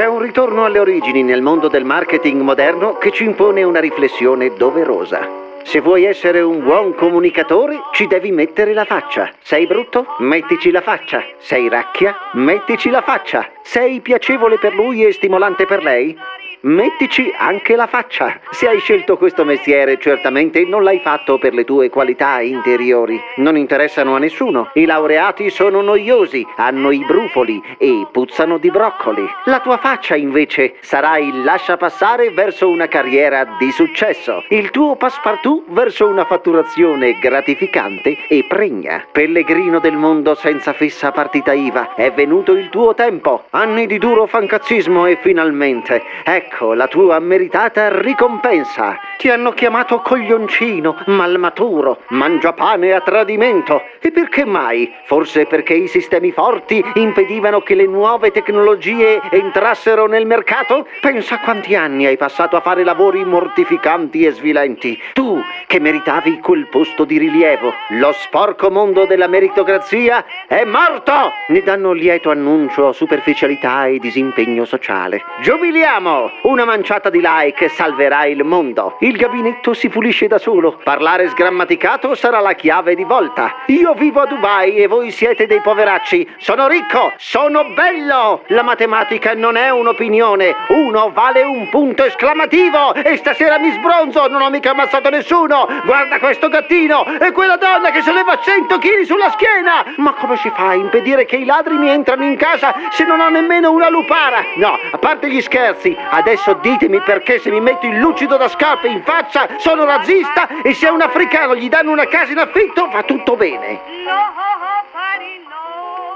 C'è un ritorno alle origini nel mondo del marketing moderno che ci impone una riflessione doverosa. Se vuoi essere un buon comunicatore, ci devi mettere la faccia. Sei brutto? Mettici la faccia. Sei racchia? Mettici la faccia. Sei piacevole per lui e stimolante per lei? Mettici anche la faccia. Se hai scelto questo mestiere, certamente non l'hai fatto per le tue qualità interiori. Non interessano a nessuno. I laureati sono noiosi, hanno i brufoli e puzzano di broccoli. La tua faccia, invece, sarà il lascia passare verso una carriera di successo. Il tuo passepartout verso una fatturazione gratificante e pregna. Pellegrino del mondo senza fissa partita IVA, è venuto il tuo tempo. Anni di duro fancazzismo e finalmente, ecco Ecco la tua meritata ricompensa. Ti hanno chiamato coglioncino, malmaturo, mangiapane a tradimento. E perché mai? Forse perché i sistemi forti impedivano che le nuove tecnologie entrassero nel mercato? Pensa quanti anni hai passato a fare lavori mortificanti e svilenti. Tu, che meritavi quel posto di rilievo. Lo sporco mondo della meritocrazia è morto! Ne danno lieto annuncio superficialità e disimpegno sociale. Giubiliamo! Una manciata di like salverà il mondo. Il gabinetto si pulisce da solo. Parlare sgrammaticato sarà la chiave di volta. Io vivo a Dubai e voi siete dei poveracci. Sono ricco, sono bello. La matematica non è un'opinione. Uno vale un punto esclamativo. E stasera mi sbronzo, non ho mica ammazzato nessuno. Guarda questo gattino e quella donna che solleva 100 kg sulla schiena. Ma come si fa a impedire che i ladri mi entrano in casa se non ho nemmeno una lupara? No, a parte gli scherzi, adesso Adesso ditemi perché se mi metto il lucido da scarpe in faccia sono razzista e se a un africano gli danno una casa in affitto va tutto bene.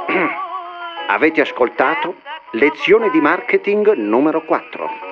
Avete ascoltato lezione di marketing numero 4.